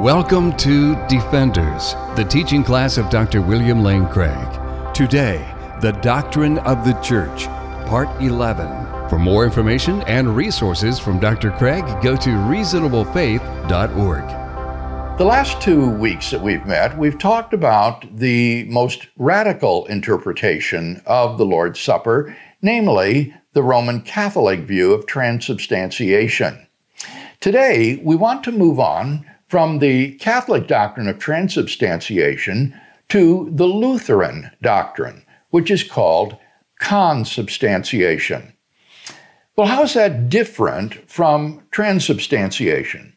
Welcome to Defenders, the teaching class of Dr. William Lane Craig. Today, the Doctrine of the Church, Part 11. For more information and resources from Dr. Craig, go to reasonablefaith.org. The last two weeks that we've met, we've talked about the most radical interpretation of the Lord's Supper, namely the Roman Catholic view of transubstantiation. Today, we want to move on from the Catholic doctrine of transubstantiation to the Lutheran doctrine, which is called consubstantiation. Well, how's that different from transubstantiation?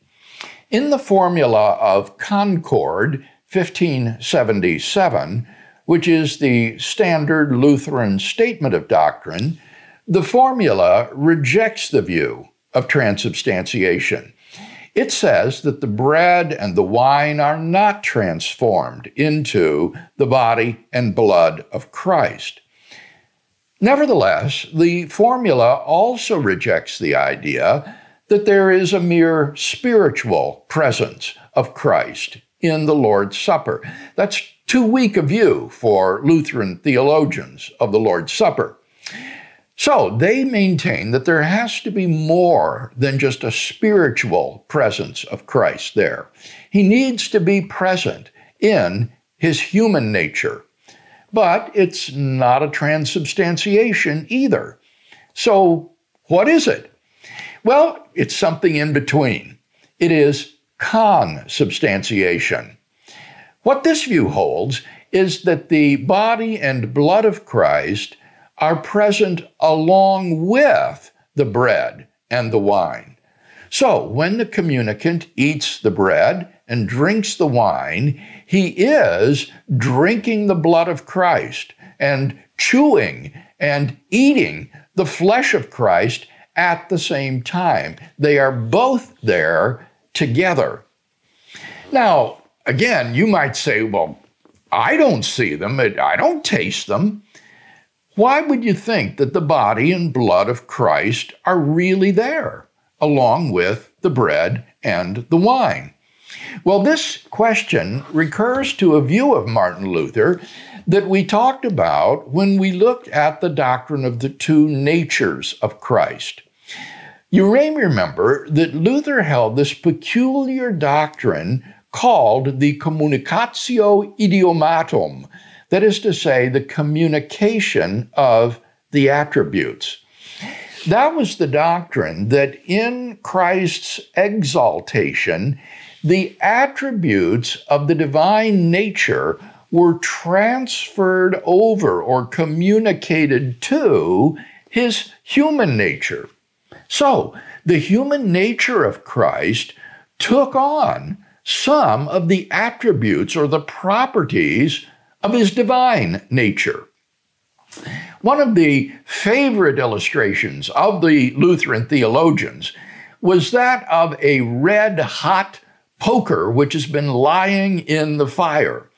In the formula of Concord 1577, which is the standard Lutheran statement of doctrine, the formula rejects the view of transubstantiation. It says that the bread and the wine are not transformed into the body and blood of Christ. Nevertheless, the formula also rejects the idea that there is a mere spiritual presence of Christ in the Lord's Supper. That's too weak a view for Lutheran theologians of the Lord's Supper. So they maintain that there has to be more than just a spiritual presence of Christ there. He needs to be present in his human nature. But it's not a transubstantiation either. So what is it? Well, it's something in between. It is consubstantiation. What this view holds is that the body and blood of Christ are present along with the bread and the wine. So, when the communicant eats the bread and drinks the wine, he is drinking the blood of Christ and chewing and eating the flesh of Christ at the same time. They are both there together. Now, again, you might say, well, I don't see them, I don't taste them. Why would you think that the body and blood of Christ are really there, along with the bread and the wine? Well, this question recurs to a view of Martin Luther that we talked about when we looked at the doctrine of the two natures of Christ. You may remember that Luther held this peculiar doctrine called the communicatio idiomatum, that is to say, the communication of the attributes. That was the doctrine that in Christ's exaltation, the attributes of the divine nature were transferred over or communicated to his human nature. So, the human nature of Christ took on some of the attributes or the properties of his divine nature. One of the favorite illustrations of the Lutheran theologians was that of a red hot poker which has been lying in the fire.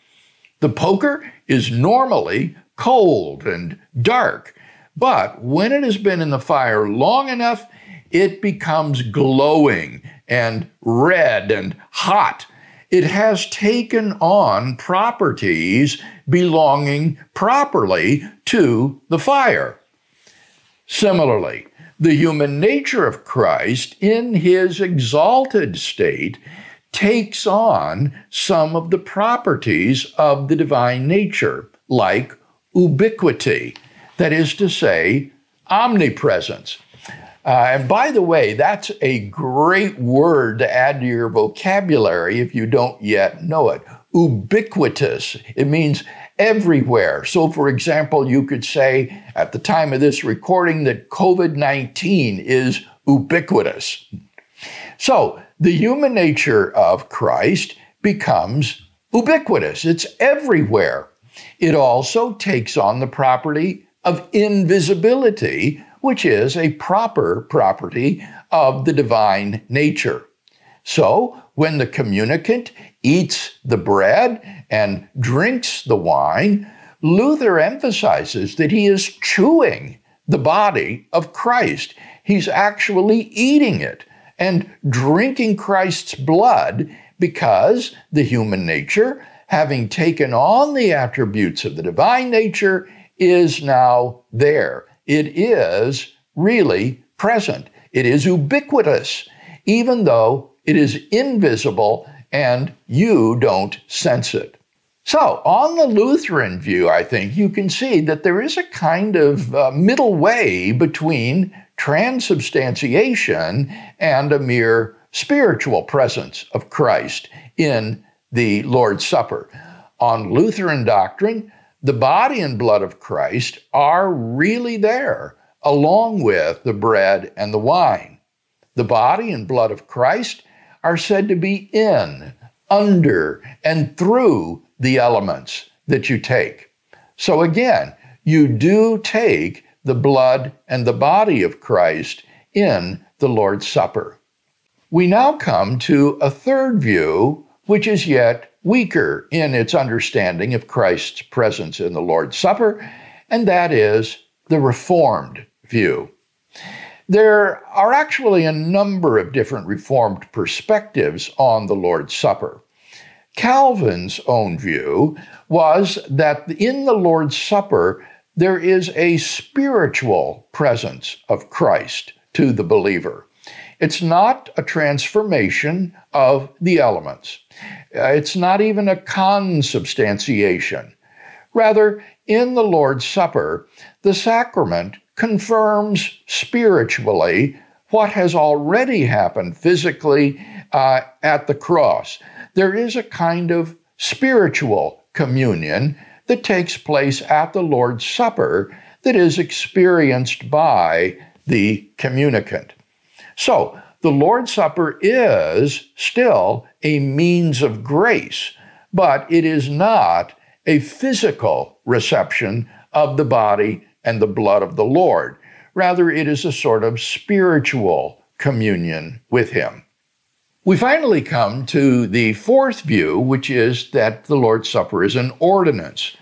The poker is normally cold and dark, but when it has been in the fire long enough, it becomes glowing and red and hot it has taken on properties belonging properly to the fire. Similarly, the human nature of Christ in his exalted state takes on some of the properties of the divine nature, like ubiquity, that is to say, omnipresence. Uh, and by the way, that's a great word to add to your vocabulary if you don't yet know it. Ubiquitous. It means everywhere. So, for example, you could say at the time of this recording that COVID 19 is ubiquitous. So, the human nature of Christ becomes ubiquitous, it's everywhere. It also takes on the property of invisibility which is a proper property of the divine nature. So, when the communicant eats the bread and drinks the wine, Luther emphasizes that he is chewing the body of Christ. He's actually eating it and drinking Christ's blood because the human nature, having taken on the attributes of the divine nature, is now there. It is really present. It is ubiquitous, even though it is invisible and you don't sense it. So, on the Lutheran view, I think you can see that there is a kind of uh, middle way between transubstantiation and a mere spiritual presence of Christ in the Lord's Supper. On Lutheran doctrine, the body and blood of Christ are really there, along with the bread and the wine. The body and blood of Christ are said to be in, under, and through the elements that you take. So again, you do take the blood and the body of Christ in the Lord's Supper. We now come to a third view, which is yet weaker in its understanding of Christ's presence in the Lord's Supper, and that is the Reformed view. There are actually a number of different Reformed perspectives on the Lord's Supper. Calvin's own view was that in the Lord's Supper, there is a spiritual presence of Christ to the believer. It's not a transformation of the elements. Uh, it's not even a consubstantiation. Rather, in the Lord's Supper, the sacrament confirms spiritually what has already happened physically uh, at the cross. There is a kind of spiritual communion that takes place at the Lord's Supper that is experienced by the communicant. So, the Lord's Supper is still a means of grace, but it is not a physical reception of the body and the blood of the Lord. Rather, it is a sort of spiritual communion with Him. We finally come to the fourth view, which is that the Lord's Supper is an ordinance.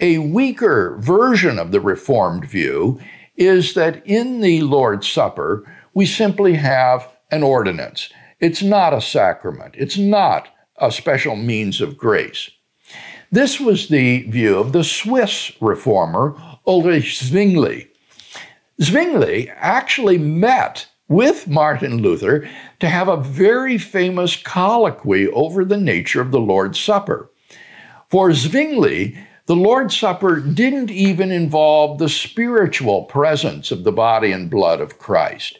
A weaker version of the Reformed view is that in the Lord's Supper, we simply have an ordinance. It's not a sacrament, it's not a special means of grace. This was the view of the Swiss reformer Ulrich Zwingli. Zwingli actually met with Martin Luther to have a very famous colloquy over the nature of the Lord's Supper. For Zwingli, the Lord's Supper didn't even involve the spiritual presence of the body and blood of Christ.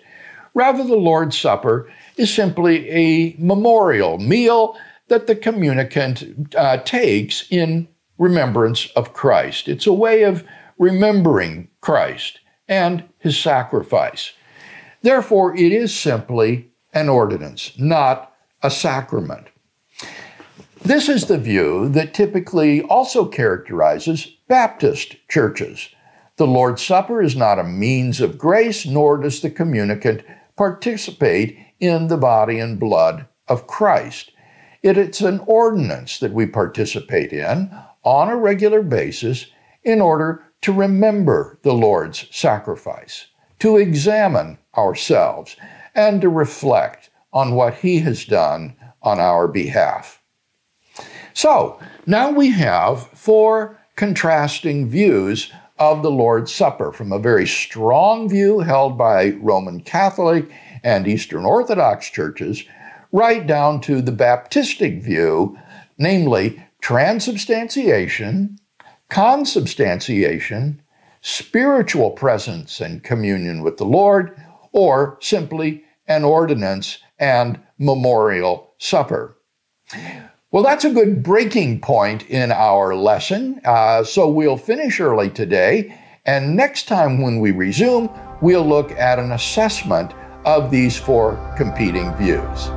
Rather, the Lord's Supper is simply a memorial meal that the communicant uh, takes in remembrance of Christ. It's a way of remembering Christ and his sacrifice. Therefore, it is simply an ordinance, not a sacrament. This is the view that typically also characterizes Baptist churches. The Lord's Supper is not a means of grace, nor does the communicant participate in the body and blood of Christ. It, it's an ordinance that we participate in on a regular basis in order to remember the Lord's sacrifice, to examine ourselves, and to reflect on what He has done on our behalf. So now we have four contrasting views of the Lord's Supper from a very strong view held by Roman Catholic and Eastern Orthodox churches, right down to the Baptistic view, namely transubstantiation, consubstantiation, spiritual presence and communion with the Lord, or simply an ordinance and memorial supper. Well, that's a good breaking point in our lesson. Uh, so we'll finish early today. And next time when we resume, we'll look at an assessment of these four competing views.